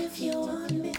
if you want me.